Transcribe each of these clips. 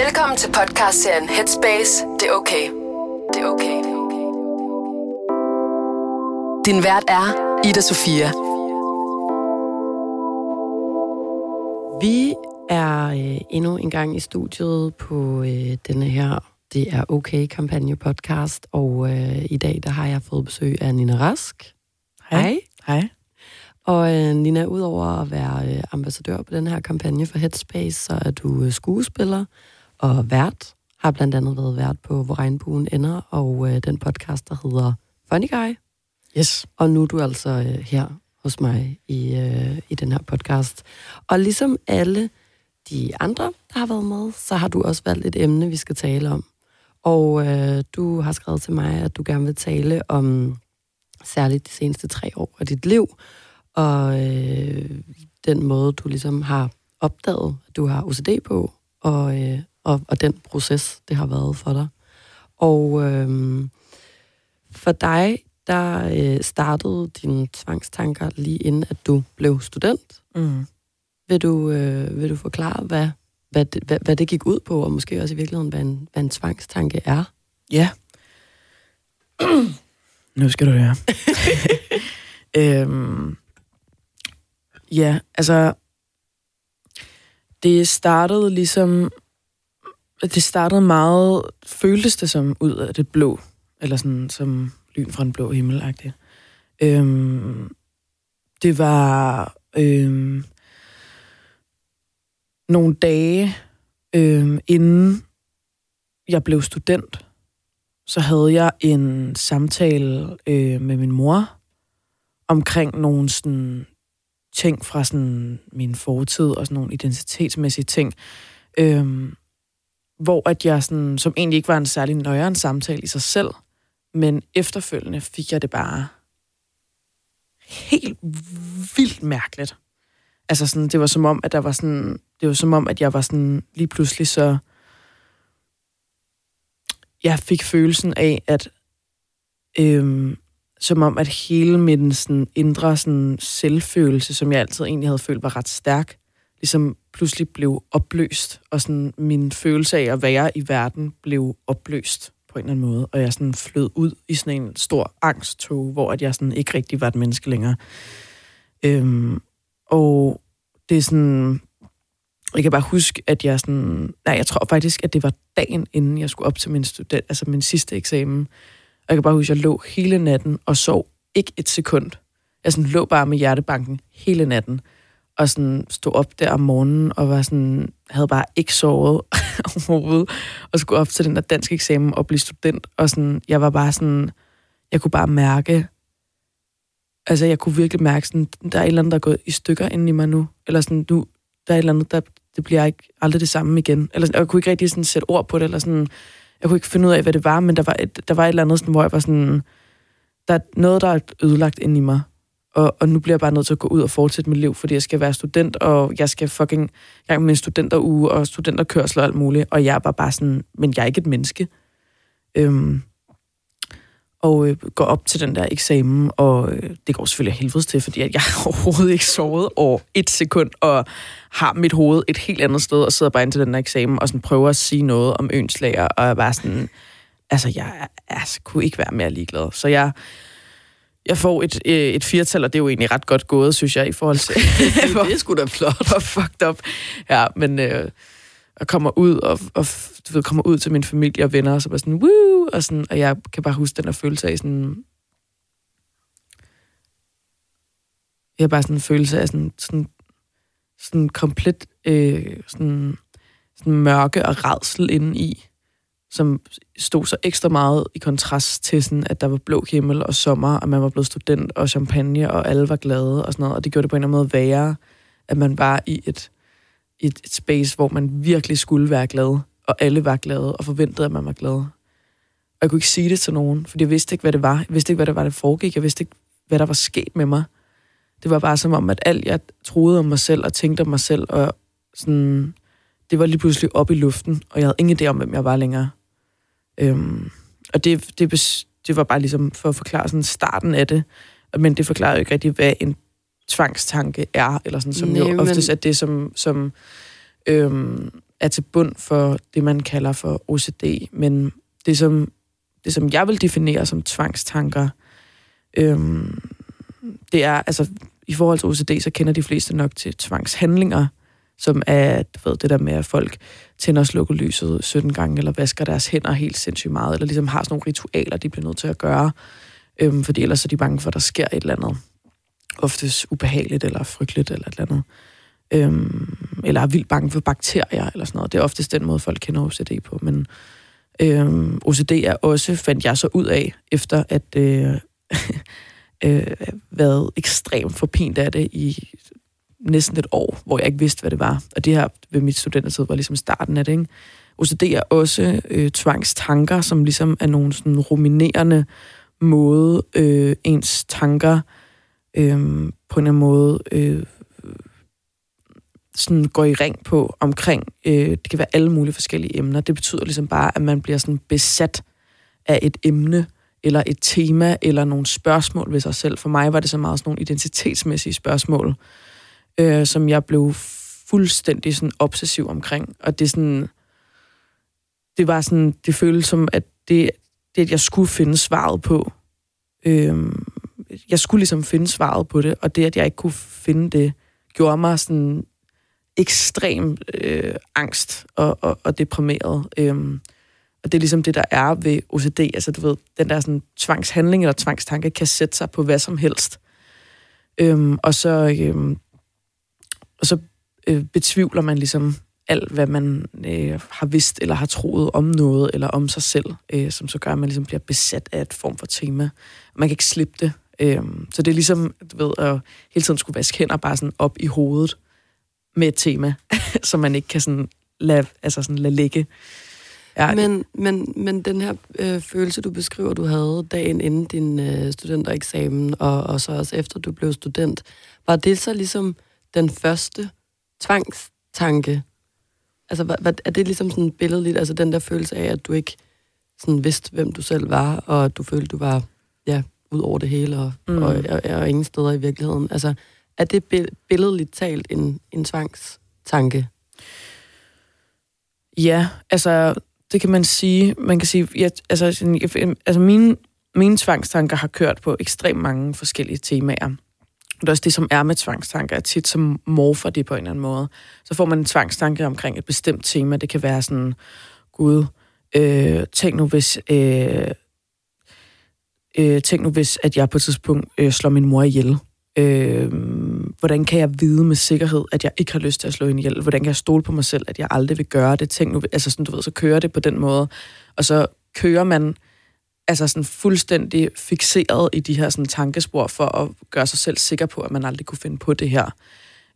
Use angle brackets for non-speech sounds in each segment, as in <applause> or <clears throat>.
Velkommen til podcastserien Headspace. Det er okay. Det er okay. Din vært er Ida Sofia. Vi er øh, endnu en gang i studiet på øh, denne her Det er okay kampagne podcast, og øh, i dag der har jeg fået besøg af Nina Rask. Hej. Hej. Og øh, Nina, udover at være øh, ambassadør på den her kampagne for Headspace, så er du øh, skuespiller og vært. Har blandt andet været vært på Hvor Regnbuen ender, og øh, den podcast, der hedder Funny Guy. Yes. Og nu er du altså øh, her hos mig i, øh, i den her podcast. Og ligesom alle de andre, der har været med, så har du også valgt et emne, vi skal tale om. Og øh, du har skrevet til mig, at du gerne vil tale om særligt de seneste tre år af dit liv, og øh, den måde, du ligesom har opdaget, at du har OCD på, og, øh, og, og den proces, det har været for dig. Og øh, for dig, der øh, startede dine tvangstanker lige inden, at du blev student. Mm. Vil du, øh, vil du forklare, hvad, hvad, det, hvad, hvad det gik ud på, og måske også i virkeligheden, hvad en, hvad en tvangstanke er? Ja. <clears throat> nu skal du høre. <laughs> øhm, ja, altså... Det startede ligesom... Det startede meget... Føltes det som ud af det blå. Eller sådan som lyn fra en blå himmel -agtigt. øhm, Det var... Øhm, nogle dage øhm, inden jeg blev student, så havde jeg en samtale øh, med min mor omkring nogle sådan, ting fra sådan, min fortid og sådan nogle identitetsmæssige ting, øh, hvor at jeg sådan, som egentlig ikke var en særlig nøjeren samtale i sig selv, men efterfølgende fik jeg det bare helt vildt mærkeligt. Altså sådan, det var som om, at der var sådan, det var som om, at jeg var sådan lige pludselig så, jeg fik følelsen af, at øhm, som om, at hele min sådan, indre sådan, selvfølelse, som jeg altid egentlig havde følt var ret stærk, ligesom pludselig blev opløst, og sådan, min følelse af at være i verden blev opløst på en eller anden måde, og jeg sådan flød ud i sådan en stor angsttog, hvor at jeg sådan ikke rigtig var et menneske længere. Øhm, og det er sådan, jeg kan bare huske, at jeg sådan... Nej, jeg tror faktisk, at det var dagen, inden jeg skulle op til min, student, altså min sidste eksamen. Og jeg kan bare huske, at jeg lå hele natten og sov ikke et sekund. Jeg sådan lå bare med hjertebanken hele natten. Og sådan stod op der om morgenen og var sådan, havde bare ikke sovet <laughs> overhovedet. Og skulle op til den der dansk eksamen og blive student. Og sådan, jeg var bare sådan, jeg kunne bare mærke, altså jeg kunne virkelig mærke sådan, der er et eller andet, der er gået i stykker inden i mig nu. Eller sådan, nu, der er et eller andet, der, det bliver ikke aldrig det samme igen. Eller sådan, jeg kunne ikke rigtig sådan sætte ord på det, eller sådan, jeg kunne ikke finde ud af, hvad det var, men der var et, der var et eller andet, sådan, hvor jeg var sådan, der er noget, der er ødelagt ind i mig, og, og nu bliver jeg bare nødt til at gå ud og fortsætte mit liv, fordi jeg skal være student, og jeg skal fucking gang med en studenteruge og studenterkørsel og alt muligt, og jeg var bare sådan, men jeg er ikke et menneske. Øhm, og øh, går op til den der eksamen, og øh, det går selvfølgelig helvedes til, fordi at jeg <laughs> har overhovedet ikke sovet over et sekund, og har mit hoved et helt andet sted, og sidder bare ind til den der eksamen, og sådan prøver at sige noget om ønslager, og jeg bare sådan, altså jeg altså, kunne ikke være mere ligeglad. Så jeg, jeg får et, øh, et firtal, og det er jo egentlig ret godt gået, synes jeg, i forhold til... <laughs> det er sgu da <laughs> flot. Hvor fucked up. Ja, men... Øh, og kommer ud og, og du ved, kommer ud til min familie og venner, og så bare sådan, woo, og, sådan, og jeg kan bare huske den der følelse af sådan, jeg har bare sådan en følelse af sådan, sådan, sådan komplet øh, sådan, sådan mørke og redsel inde i, som stod så ekstra meget i kontrast til sådan, at der var blå himmel og sommer, og man var blevet student og champagne, og alle var glade og sådan noget, og det gjorde det på en eller anden måde værre, at man var i et et, et space, hvor man virkelig skulle være glad, og alle var glade, og forventede, at man var glad. Og jeg kunne ikke sige det til nogen, for jeg vidste ikke, hvad det var. Jeg vidste ikke, hvad det var, der foregik. Jeg vidste ikke, hvad der var sket med mig. Det var bare som om, at alt, jeg troede om mig selv og tænkte om mig selv, og sådan, det var lige pludselig op i luften, og jeg havde ingen idé om, hvem jeg var længere. Øhm, og det, det, det var bare ligesom for at forklare sådan starten af det. men det forklarer jo ikke rigtig, hvad en tvangstanke er, eller sådan, som Nej, jo oftest men... er det, som, som øhm, er til bund for det, man kalder for OCD. Men det, som, det, som jeg vil definere som tvangstanker, øhm, det er, altså i forhold til OCD, så kender de fleste nok til tvangshandlinger, som er du ved, det der med, at folk tænder og slukker lyset 17 gange, eller vasker deres hænder helt sindssygt meget, eller ligesom har sådan nogle ritualer, de bliver nødt til at gøre, øhm, fordi ellers er de bange for, at der sker et eller andet. Oftest ubehageligt, eller frygteligt, eller et eller andet. Øhm, eller er vildt bange for bakterier, eller sådan noget. Det er oftest den måde, folk kender OCD på, men øhm, OCD er også, fandt jeg så ud af, efter at øh, <laughs> øh, været ekstremt forpint af det i næsten et år, hvor jeg ikke vidste, hvad det var. Og det her ved mit studentertid var ligesom starten af det. Ikke? OCD er også øh, tvangstanker, som ligesom er nogle sådan ruminerende måde, øh, ens tanker øh, Øhm, på en eller anden måde øh, sådan går i ring på omkring, øh, det kan være alle mulige forskellige emner. Det betyder ligesom bare, at man bliver sådan besat af et emne, eller et tema, eller nogle spørgsmål ved sig selv. For mig var det så meget sådan nogle identitetsmæssige spørgsmål, øh, som jeg blev fuldstændig sådan obsessiv omkring. Og det sådan, det var sådan, det føltes som, at det, det at jeg skulle finde svaret på, øh, jeg skulle ligesom finde svaret på det, og det, at jeg ikke kunne finde det, gjorde mig sådan ekstrem øh, angst og, og, og deprimeret. Øhm, og det er ligesom det, der er ved OCD. Altså, du ved, den der sådan, tvangshandling eller tvangstanke kan sætte sig på hvad som helst. Øhm, og så, øhm, og så øh, betvivler man ligesom alt, hvad man øh, har vidst eller har troet om noget eller om sig selv, øh, som så gør, at man ligesom bliver besat af et form for tema. Man kan ikke slippe det. Øh, så det er ligesom, du ved, at hele tiden skulle vaske hænder bare sådan op i hovedet med et tema, <laughs> som man ikke kan sådan lade, altså sådan lade ligge. Ja, men, men, men den her øh, følelse, du beskriver, du havde dagen inden din øh, studentereksamen, og, og så også efter du blev student, var det så ligesom den første tvangstanke? Altså, hvad, hvad, er det ligesom sådan billedligt, altså den der følelse af, at du ikke sådan vidste, hvem du selv var, og at du følte, du var ja, ud over det hele, og, mm. og, og, og ingen steder i virkeligheden? Altså, er det billedligt talt en, en tvangstanke? Ja, altså det kan man sige. Man kan sige, ja, altså, altså mine, mine tvangstanker har kørt på ekstremt mange forskellige temaer. Det er også det, som er med tvangstanker, at tit som morfer det på en eller anden måde. Så får man en tvangstanke omkring et bestemt tema. Det kan være sådan, gud, øh, tænk nu hvis... Øh, øh, tænk nu hvis, at jeg på et tidspunkt øh, slår min mor ihjel. Øh, hvordan kan jeg vide med sikkerhed, at jeg ikke har lyst til at slå hende ihjel? Hvordan kan jeg stole på mig selv, at jeg aldrig vil gøre det? Tænk nu, altså sådan, du ved, så kører det på den måde. Og så kører man altså sådan fuldstændig fixeret i de her sådan tankespor for at gøre sig selv sikker på, at man aldrig kunne finde på det her.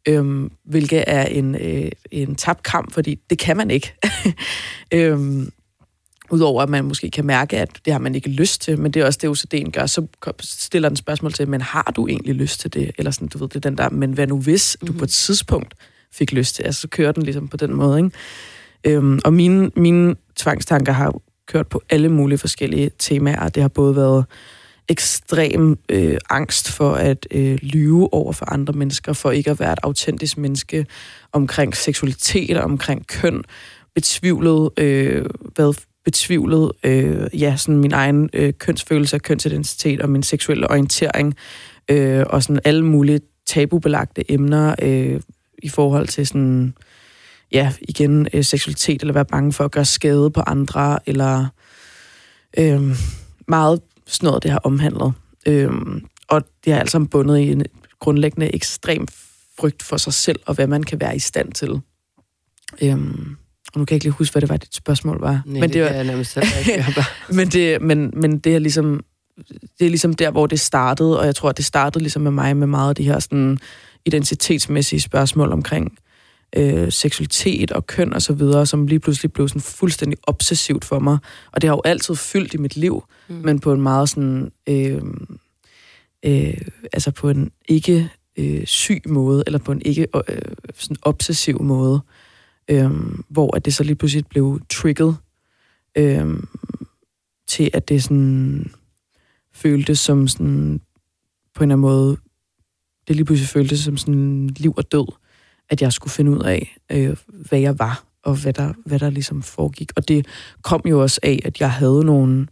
Øhm, hvilket er en, øh, en tabt kamp, fordi det kan man ikke. <laughs> øhm, Udover at man måske kan mærke, at det har man ikke lyst til, men det er også det, OCD'en gør. Så stiller den spørgsmål til, men har du egentlig lyst til det? Eller sådan, du ved, det er den der, men hvad nu hvis mm-hmm. du på et tidspunkt fik lyst til? Altså, så kører den ligesom på den måde, ikke? Øhm, og mine, mine tvangstanker har kørt på alle mulige forskellige temaer. Det har både været ekstrem øh, angst for at øh, lyve over for andre mennesker, for ikke at være et autentisk menneske omkring seksualitet og omkring køn, betvivlet, øh, hvad betvivlet øh, ja, sådan min egen øh, kønsfølelse og kønsidentitet og min seksuelle orientering øh, og sådan alle mulige tabubelagte emner øh, i forhold til sådan, ja, igen, øh, seksualitet, eller være bange for at gøre skade på andre, eller øh, meget sådan noget, det har omhandlet. Øh, og det har altså bundet i en grundlæggende ekstrem frygt for sig selv, og hvad man kan være i stand til. Øh, nu kan jeg ikke lige huske, hvad det var, dit spørgsmål var. Nej, men det, det var, jeg nærmest ikke. <laughs> men, det, men, men det er ligesom det er ligesom der, hvor det startede, og jeg tror, at det startede ligesom med mig med meget af de her sådan, identitetsmæssige spørgsmål omkring øh, seksualitet og køn og så videre, som lige pludselig blev sådan fuldstændig obsessivt for mig. Og det har jo altid fyldt i mit liv, mm. men på en meget sådan, øh, øh, altså på en ikke øh, syg måde, eller på en ikke øh, sådan obsessiv måde øhm, hvor at det så lige pludselig blev trigget øhm, til, at det sådan føltes som sådan på en eller anden måde, det lige pludselig føltes som sådan liv og død, at jeg skulle finde ud af, øh, hvad jeg var, og hvad der, hvad der ligesom foregik. Og det kom jo også af, at jeg havde nogle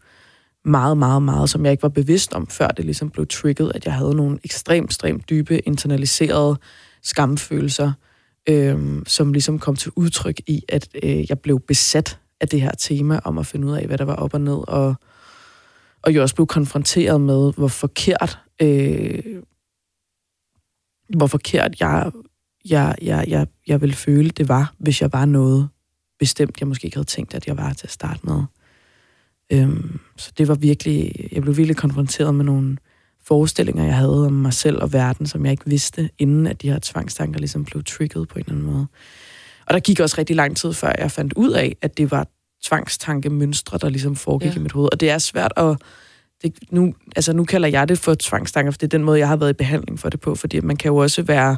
meget, meget, meget, som jeg ikke var bevidst om, før det ligesom blev trigget, at jeg havde nogle ekstremt, ekstremt dybe, internaliserede skamfølelser, øh, som ligesom kom til udtryk i, at øh, jeg blev besat af det her tema om at finde ud af, hvad der var op og ned, og, og jeg også blev konfronteret med, hvor forkert, øh, hvor forkert jeg, jeg, jeg, jeg, jeg ville føle, det var, hvis jeg var noget bestemt, jeg måske ikke havde tænkt, at jeg var til at starte med. Øhm, så det var virkelig, jeg blev virkelig konfronteret med nogle forestillinger, jeg havde om mig selv og verden, som jeg ikke vidste, inden at de her tvangstanker ligesom blev trigget på en eller anden måde. Og der gik også rigtig lang tid, før jeg fandt ud af, at det var tvangstankemønstre, der ligesom foregik ja. i mit hoved. Og det er svært at... Det, nu, altså nu kalder jeg det for tvangstanker, for det er den måde, jeg har været i behandling for det på, fordi man kan jo også være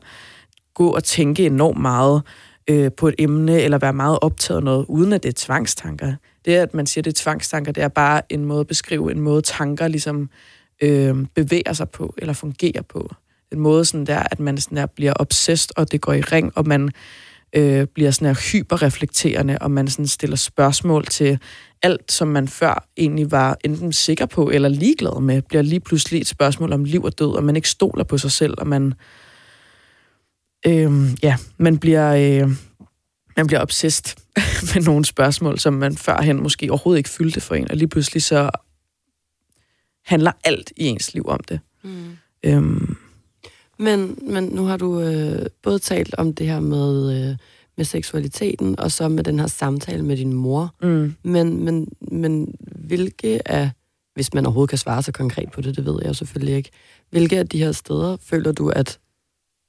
gå og tænke enormt meget øh, på et emne, eller være meget optaget af noget, uden at det er tvangstanker. Det, at man siger, det er tvangstanker, det er bare en måde at beskrive, en måde tanker ligesom øh, bevæger sig på, eller fungerer på. En måde sådan der, at man sådan der bliver obsessed, og det går i ring, og man øh, bliver sådan her hyperreflekterende, og man sådan stiller spørgsmål til alt, som man før egentlig var enten sikker på eller ligeglad med, bliver lige pludselig et spørgsmål om liv og død, og man ikke stoler på sig selv, og man, øh, ja, man bliver, øh, man bliver obsessed <laughs> med nogle spørgsmål, som man førhen måske overhovedet ikke fyldte for en, og lige pludselig så handler alt i ens liv om det. Mm. Øhm. Men, men nu har du øh, både talt om det her med, øh, med seksualiteten, og så med den her samtale med din mor. Mm. Men, men, men hvilke af, hvis man overhovedet kan svare så konkret på det, det ved jeg selvfølgelig ikke, hvilke af de her steder føler du, at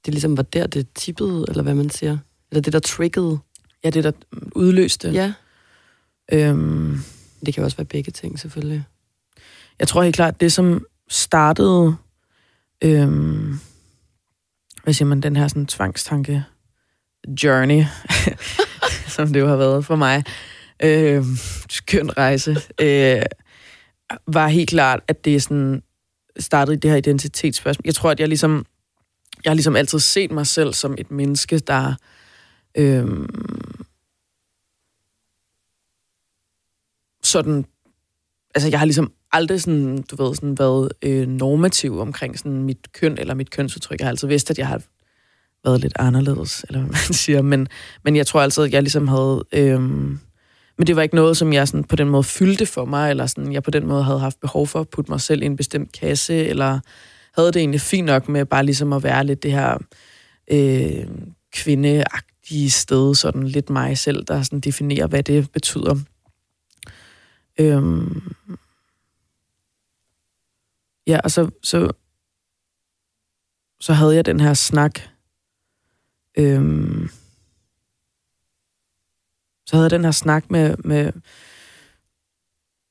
det ligesom var der, det tippede, eller hvad man siger? Eller det, der triggede? Ja, det, der udløste. Ja. Øhm. Det kan også være begge ting, selvfølgelig. Jeg tror helt klart, det som startede, øhm, hvad siger man, den her sådan tvangstanke journey, <laughs> som det jo har været for mig, øh, skøn rejse, øh, var helt klart, at det sådan startede i det her identitetsspørgsmål. Jeg tror, at jeg ligesom, jeg har ligesom altid set mig selv som et menneske, der øh, sådan, altså jeg har ligesom aldrig sådan, du ved, sådan været øh, normativ omkring sådan mit køn eller mit kønsudtryk. Jeg har altid vidst, at jeg har været lidt anderledes, eller hvad man <laughs> siger. Men, men jeg tror altid, at jeg ligesom havde... Øh, men det var ikke noget, som jeg sådan på den måde fyldte for mig, eller sådan, jeg på den måde havde haft behov for at putte mig selv i en bestemt kasse, eller havde det egentlig fint nok med bare ligesom at være lidt det her øh, kvindeagtige sted, sådan lidt mig selv, der sådan definerer, hvad det betyder. Øhm, Ja, og så, så, så havde jeg den her snak. Øhm, så havde jeg den her snak med, med,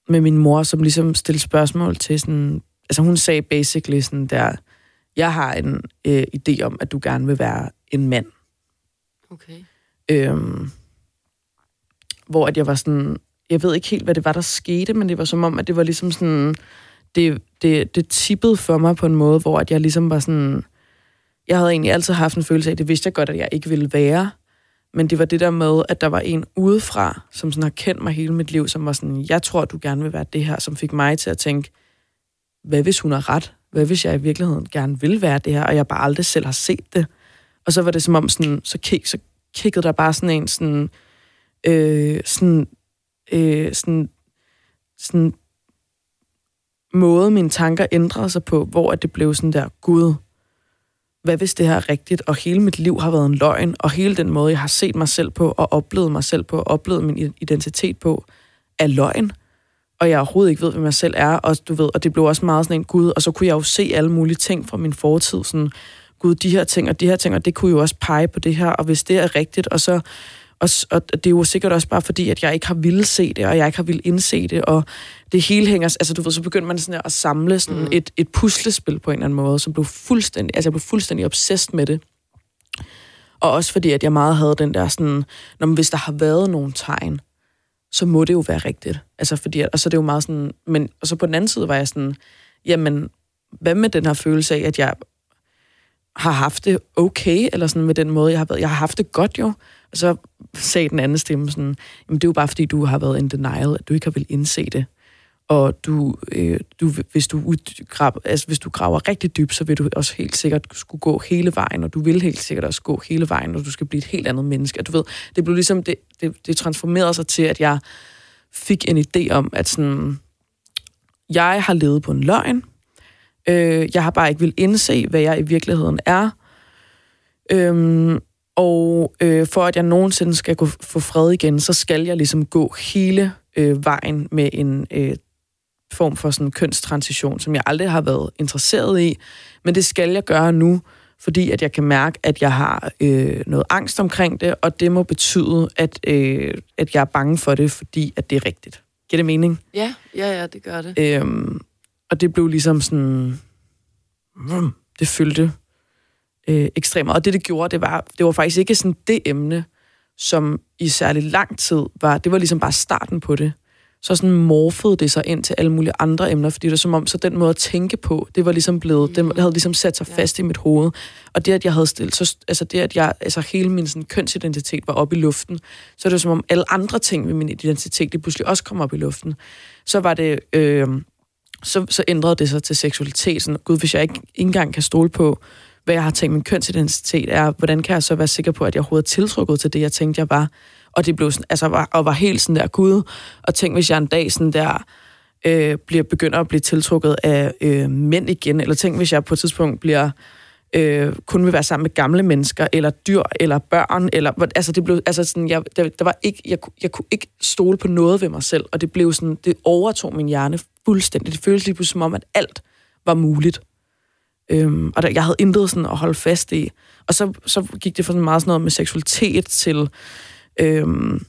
med min mor, som ligesom stillede spørgsmål til sådan... Altså hun sagde basically sådan der, jeg har en øh, idé om, at du gerne vil være en mand. Okay. Øhm, hvor at jeg var sådan, jeg ved ikke helt, hvad det var, der skete, men det var som om, at det var ligesom sådan, det, det, det tippede for mig på en måde, hvor at jeg ligesom var sådan... Jeg havde egentlig altid haft en følelse af, at det vidste jeg godt, at jeg ikke ville være. Men det var det der med, at der var en udefra, som sådan har kendt mig hele mit liv, som var sådan, jeg tror, du gerne vil være det her, som fik mig til at tænke, hvad hvis hun har ret? Hvad hvis jeg i virkeligheden gerne vil være det her, og jeg bare aldrig selv har set det? Og så var det som om, sådan, så, kig, så kiggede der bare sådan en sådan, øh, sådan, øh, sådan, sådan måde, mine tanker ændrede sig på, hvor at det blev sådan der, Gud, hvad hvis det her er rigtigt, og hele mit liv har været en løgn, og hele den måde, jeg har set mig selv på, og oplevet mig selv på, og oplevet min identitet på, er løgn, og jeg overhovedet ikke ved, hvem jeg selv er, og du ved, og det blev også meget sådan en Gud, og så kunne jeg jo se alle mulige ting fra min fortid, sådan, Gud, de her ting og de her ting, og det kunne jo også pege på det her, og hvis det er rigtigt, og så og, og det er jo sikkert også bare fordi, at jeg ikke har ville se det, og jeg ikke har ville indse det, og det hele hænger, altså du ved, så begynder man sådan at samle sådan mm. et, et puslespil på en eller anden måde, som blev fuldstændig, altså jeg blev fuldstændig obsessed med det. Og også fordi, at jeg meget havde den der sådan, når man, hvis der har været nogle tegn, så må det jo være rigtigt. Altså fordi, og så er det jo meget sådan, men, og så på den anden side var jeg sådan, jamen, hvad med den her følelse af, at jeg har haft det okay, eller sådan med den måde, jeg har været. Jeg har haft det godt jo. Og så sagde den anden stemme sådan, jamen det er jo bare fordi, du har været in denial, at du ikke har vil indse det. Og du, øh, du, hvis, du udgrab, altså, hvis du graver rigtig dybt, så vil du også helt sikkert skulle gå hele vejen, og du vil helt sikkert også gå hele vejen, og du skal blive et helt andet menneske. Og du ved, det blev ligesom, det, det, det transformerede sig til, at jeg fik en idé om, at sådan, jeg har levet på en løgn, øh, jeg har bare ikke vil indse, hvad jeg i virkeligheden er, øhm, og øh, for at jeg nogensinde skal kunne få fred igen, så skal jeg ligesom gå hele øh, vejen med en øh, form for sådan kønstransition, som jeg aldrig har været interesseret i. Men det skal jeg gøre nu, fordi at jeg kan mærke, at jeg har øh, noget angst omkring det, og det må betyde, at, øh, at jeg er bange for det, fordi at det er rigtigt. Giver det mening? Ja, ja, ja, det gør det. Øhm, og det blev ligesom sådan... Mm, det fyldte øh, ekstremt. Og det, det gjorde, det var, det var faktisk ikke sådan det emne, som i særlig lang tid var... Det var ligesom bare starten på det så sådan morfede det sig ind til alle mulige andre emner, fordi det var som om, så den måde at tænke på, det var ligesom blevet, mm. det havde ligesom sat sig fast ja. i mit hoved. Og det, at jeg havde stillet, så, altså det, at jeg, altså hele min sådan, kønsidentitet var oppe i luften, så det som om alle andre ting ved min identitet, det pludselig også kom op i luften. Så var det, øh, så, så ændrede det sig til seksualitet. Sådan, Gud, hvis jeg ikke, ikke engang kan stole på, hvad jeg har tænkt min kønsidentitet er, hvordan kan jeg så være sikker på, at jeg overhovedet er tiltrukket til det, jeg tænkte, jeg var? Og det blev sådan, altså, var, og var helt sådan der, gud, og tænk, hvis jeg en dag sådan der, øh, bliver begynder at blive tiltrukket af øh, mænd igen, eller tænk, hvis jeg på et tidspunkt bliver øh, kun vil være sammen med gamle mennesker, eller dyr, eller børn, eller, altså det blev, altså sådan, jeg, der, der var ikke, jeg, jeg kunne ikke stole på noget ved mig selv, og det blev sådan, det overtog min hjerne fuldstændig. Det føltes lige pludselig som om, at alt var muligt. Øhm, og der, jeg havde intet sådan at holde fast i. Og så, så gik det for sådan meget sådan noget med seksualitet til, øhm,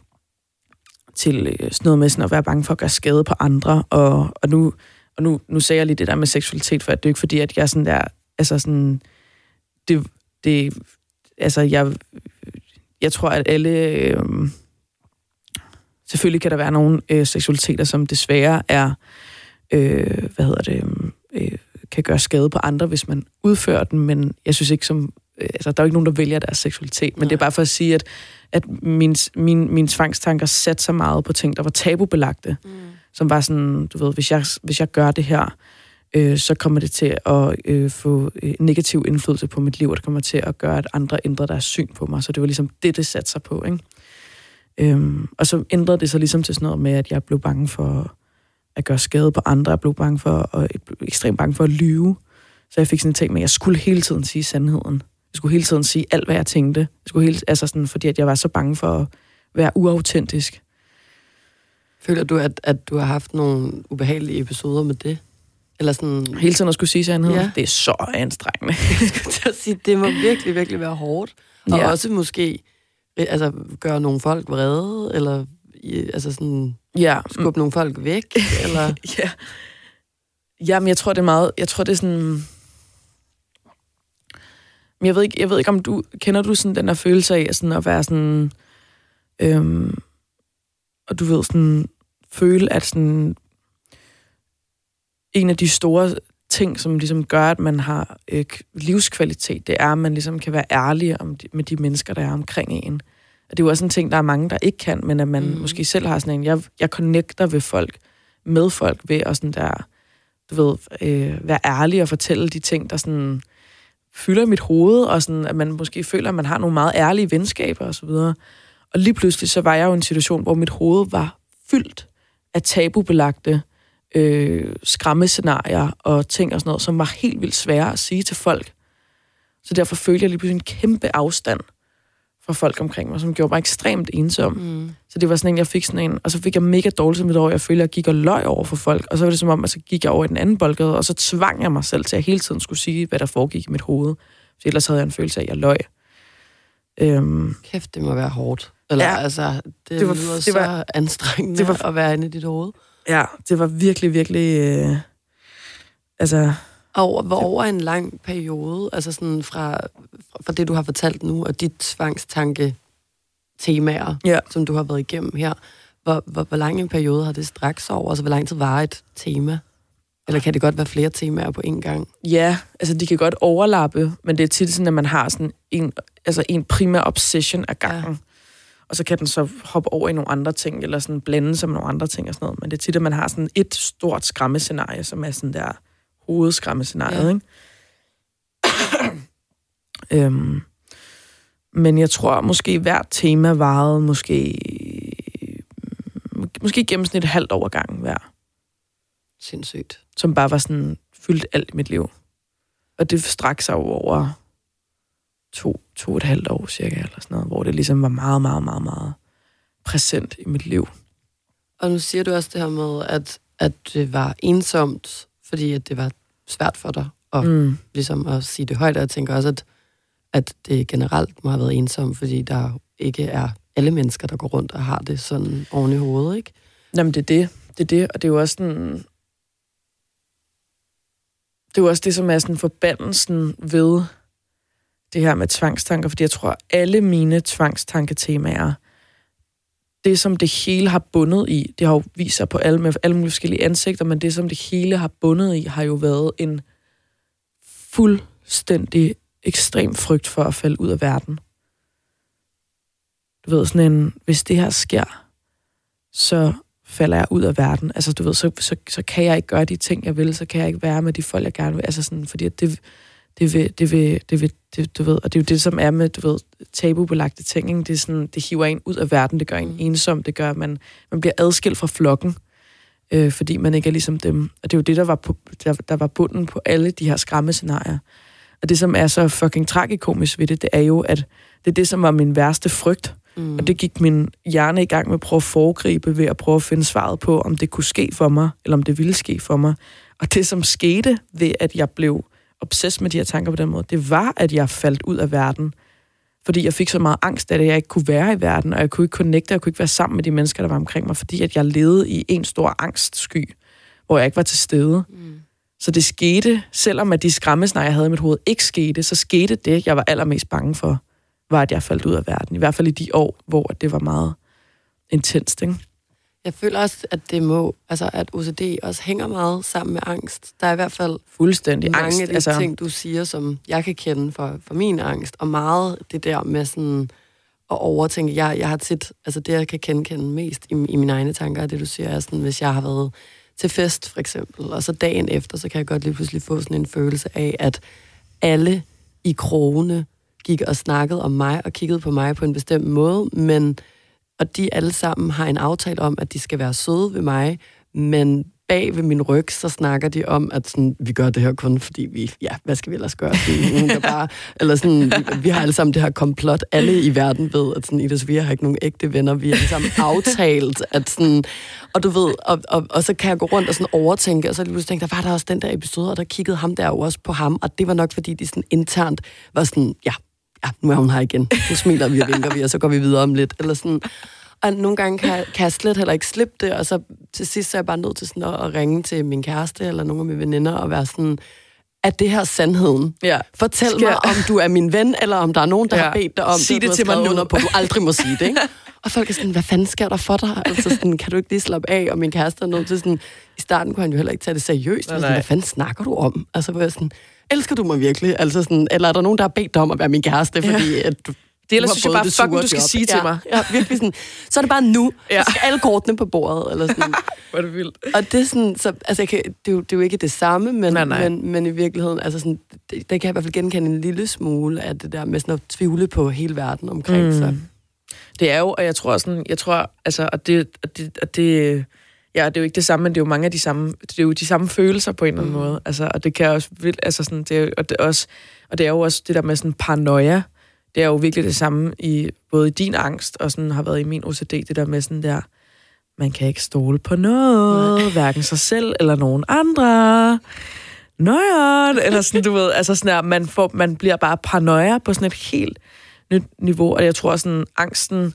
til øh, sådan noget med sådan at være bange for at gøre skade på andre. Og, og, nu, og nu, nu sagde jeg lige det der med seksualitet, for at det er ikke fordi, at jeg sådan der, altså sådan, det, det altså jeg, jeg tror, at alle, øhm, selvfølgelig kan der være nogle øh, seksualiteter, som desværre er, øh, hvad hedder det, øh, kan gøre skade på andre, hvis man udfører den, men jeg synes ikke som... Øh, altså, der er jo ikke nogen, der vælger deres seksualitet, men Nej. det er bare for at sige, at, at min, min, min tvangstanker satte så meget på ting, der var tabubelagte, mm. som var sådan, du ved, hvis jeg, hvis jeg gør det her, øh, Øh, så kommer det til at øh, få øh, negativ indflydelse på mit liv, og det kommer til at gøre, at andre ændrer deres syn på mig. Så det var ligesom det, det satte sig på. Ikke? Øhm, og så ændrede det sig ligesom til sådan noget med, at jeg blev bange for at gøre skade på andre. Jeg blev bange for, og blev ekstremt bange for at lyve. Så jeg fik sådan en ting med, at jeg skulle hele tiden sige sandheden. Jeg skulle hele tiden sige alt, hvad jeg tænkte. Jeg skulle hele, altså sådan, fordi at jeg var så bange for at være uautentisk. Føler du, at, at du har haft nogle ubehagelige episoder med det? Eller sådan... Hele tiden at skulle sige sandheden? Ja. Det er så anstrengende. <laughs> jeg sige, det må virkelig, virkelig være hårdt. Og ja. også måske altså, gøre nogle folk vrede, eller altså sådan, ja. skubbe nogle folk væk? <laughs> eller? ja. Jamen, jeg tror, det er meget... Jeg tror, det er sådan... Men jeg ved ikke, jeg ved ikke om du... Kender du sådan den der følelse af sådan at være sådan... Øhm, og du ved sådan... Føle, at sådan... En af de store ting, som ligesom gør, at man har øh, livskvalitet, det er, at man ligesom kan være ærlig om de, med de mennesker, der er omkring en. Og det er jo også en ting, der er mange, der ikke kan, men at man mm. måske selv har sådan en, jeg, jeg connecter ved folk, med folk ved at sådan der, du ved, øh, være ærlig og fortælle de ting, der sådan fylder mit hoved, og sådan, at man måske føler, at man har nogle meget ærlige venskaber og så videre. Og lige pludselig, så var jeg jo i en situation, hvor mit hoved var fyldt af tabubelagte øh, skræmmescenarier og ting og sådan noget, som var helt vildt svære at sige til folk. Så derfor følte jeg lige pludselig en kæmpe afstand fra folk omkring mig, som gjorde mig ekstremt ensom. Mm. Så det var sådan en, jeg fik sådan en, og så fik jeg mega dårligt som et år, jeg følte, at jeg gik og løg over for folk, og så var det som om, at så gik jeg over i den anden boldgade, og så tvang jeg mig selv til, at jeg hele tiden skulle sige, hvad der foregik i mit hoved. For ellers havde jeg en følelse af, at jeg løg. Øhm. Kæft, det må være hårdt. Eller ja, altså, det, det var, lyder det var, så anstrengende det var, at være inde i dit hoved. Ja, det var virkelig, virkelig... Øh, altså, over, hvor over en lang periode, altså sådan fra, fra det, du har fortalt nu, og dit tvangstanke temaer, ja. som du har været igennem her, hvor, hvor, hvor lang en periode har det straks over? Altså, hvor lang tid var et tema Eller kan det godt være flere temaer på én gang? Ja, altså de kan godt overlappe, men det er tit sådan, at man har sådan en, altså en primær obsession af gangen. Ja. Og så kan den så hoppe over i nogle andre ting, eller sådan blande sig med nogle andre ting og sådan noget. Men det er tit, at man har sådan et stort skræmmescenarie, som er sådan der hovedskræmmescenariet, ja. ikke? <clears throat> øhm, men jeg tror måske hvert tema varede måske måske gennemsnit et halvt år gang hver. Sindssygt. Som bare var sådan fyldt alt i mit liv. Og det strak sig over to, to og et halvt år cirka, eller sådan noget, hvor det ligesom var meget, meget, meget, meget præsent i mit liv. Og nu siger du også det her med, at, at det var ensomt, fordi at det var svært for dig at, mm. ligesom at sige det højt, og jeg tænker også, at, at det generelt må have været ensomt, fordi der ikke er alle mennesker, der går rundt og har det sådan oven i hovedet, ikke? Jamen, det er det. Det er det, og det er jo også sådan... Det er jo også det, som er sådan forbandelsen ved det her med tvangstanker, fordi jeg tror, alle mine tvangstanketemaer, det som det hele har bundet i, det har jo vist sig på alle, med alle mulige forskellige ansigter, men det som det hele har bundet i, har jo været en fuldstændig ekstrem frygt for at falde ud af verden. Du ved, sådan en, hvis det her sker, så falder jeg ud af verden. Altså, du ved, så, så, så kan jeg ikke gøre de ting, jeg vil, så kan jeg ikke være med de folk, jeg gerne vil. Altså sådan, fordi det, det vil, det vil, det vil det, du ved, og det er jo det, som er med, du ved, tabubelagte ting, ikke? Det, er sådan, det hiver en ud af verden, det gør en mm. ensom, det gør, at man, man bliver adskilt fra flokken, øh, fordi man ikke er ligesom dem. Og det er jo det, der var, på, der, der var bunden på alle de her skræmmescenarier. Og det, som er så fucking tragikomisk ved det, det er jo, at det er det, som var min værste frygt. Mm. Og det gik min hjerne i gang med at prøve at foregribe ved at prøve at finde svaret på, om det kunne ske for mig, eller om det ville ske for mig. Og det, som skete ved, at jeg blev obsess med de her tanker på den måde, det var, at jeg faldt ud af verden. Fordi jeg fik så meget angst af det, at jeg ikke kunne være i verden, og jeg kunne ikke connecte, jeg kunne ikke være sammen med de mennesker, der var omkring mig, fordi at jeg levede i en stor angstsky, hvor jeg ikke var til stede. Mm. Så det skete, selvom at de skræmmesnar, jeg havde i mit hoved, ikke skete, så skete det, jeg var allermest bange for, var, at jeg faldt ud af verden. I hvert fald i de år, hvor det var meget intenst, ikke? Jeg føler også, at det må, altså at OCD også hænger meget sammen med angst. Der er i hvert fald fuldstændig mange angst, af de altså... ting, du siger, som jeg kan kende for, for min angst, og meget det der med sådan at overtænke. Jeg, jeg har tit, altså det, jeg kan kende, kende mest i, i mine egne tanker, det du siger, er sådan, hvis jeg har været til fest, for eksempel, og så dagen efter, så kan jeg godt lige pludselig få sådan en følelse af, at alle i krogene gik og snakkede om mig og kiggede på mig på en bestemt måde, men og de alle sammen har en aftale om, at de skal være søde ved mig, men bag ved min ryg, så snakker de om, at sådan, vi gør det her kun, fordi vi, ja, hvad skal vi ellers gøre? Sådan, der <laughs> bare, eller sådan, vi, vi, har alle sammen det her komplot. Alle i verden ved, at sådan, Ida Sofia har ikke nogen ægte venner. Vi har alle sammen aftalt, at sådan, og du ved, og, og, og, så kan jeg gå rundt og sådan overtænke, og så lige pludselig tænke, der var der også den der episode, og der kiggede ham der også på ham, og det var nok, fordi de sådan internt var sådan, ja, ja, nu er hun her igen. Nu smiler vi og vinker vi, og så går vi videre om lidt. Eller sådan. Og nogle gange kan, kan jeg slet heller ikke slippe det, og så til sidst så er jeg bare nødt til sådan at, at ringe til min kæreste eller nogle af mine veninder og være sådan, er det her sandheden? Ja. Fortæl Skal... mig, om du er min ven, eller om der er nogen, der ja. har bedt dig om Sig det, det til mig nu. på, du aldrig må sige det, ikke? <laughs> Og folk er sådan, hvad fanden sker der for dig? Altså sådan, kan du ikke lige slappe af? Og min kæreste er nødt til sådan, i starten kunne han jo heller ikke tage det seriøst. Nej, sådan, hvad fanden snakker du om? Altså, hvor jeg sådan, elsker du mig virkelig? Altså sådan, eller er der nogen, der har bedt dig om at være min kæreste, fordi ja. at du, det ellers synes jeg bare, fucking, du skal job. sige ja, til mig. Ja, virkelig sådan. Så er det bare nu. Ja. Så skal alle kortene på bordet. Eller sådan. <laughs> Hvor er det vildt. Og det er sådan, så, altså, jeg kan, det, er jo, det er jo ikke det samme, men, nej, nej. men, men i virkeligheden, altså sådan, det, det kan jeg i hvert fald genkende en lille smule af det der med sådan at tvivle på hele verden omkring mm. sig. Det er jo, og jeg tror sådan, jeg tror, altså, og det, og det, og det Ja, det er jo ikke det samme, men det er jo mange af de samme, det er jo de samme følelser på en eller anden mm. måde. Altså, og det kan også, altså sådan, det er, og det er også, og det er jo også det der med sådan paranoia. Det er jo virkelig det samme i både i din angst og sådan har været i min OCD, det der med sådan der, man kan ikke stole på noget, Nej. hverken sig selv eller nogen andre. Nøjeren, eller sådan, du ved, altså sådan der, man, får, man bliver bare paranoia på sådan et helt nyt niveau, og jeg tror sådan, angsten,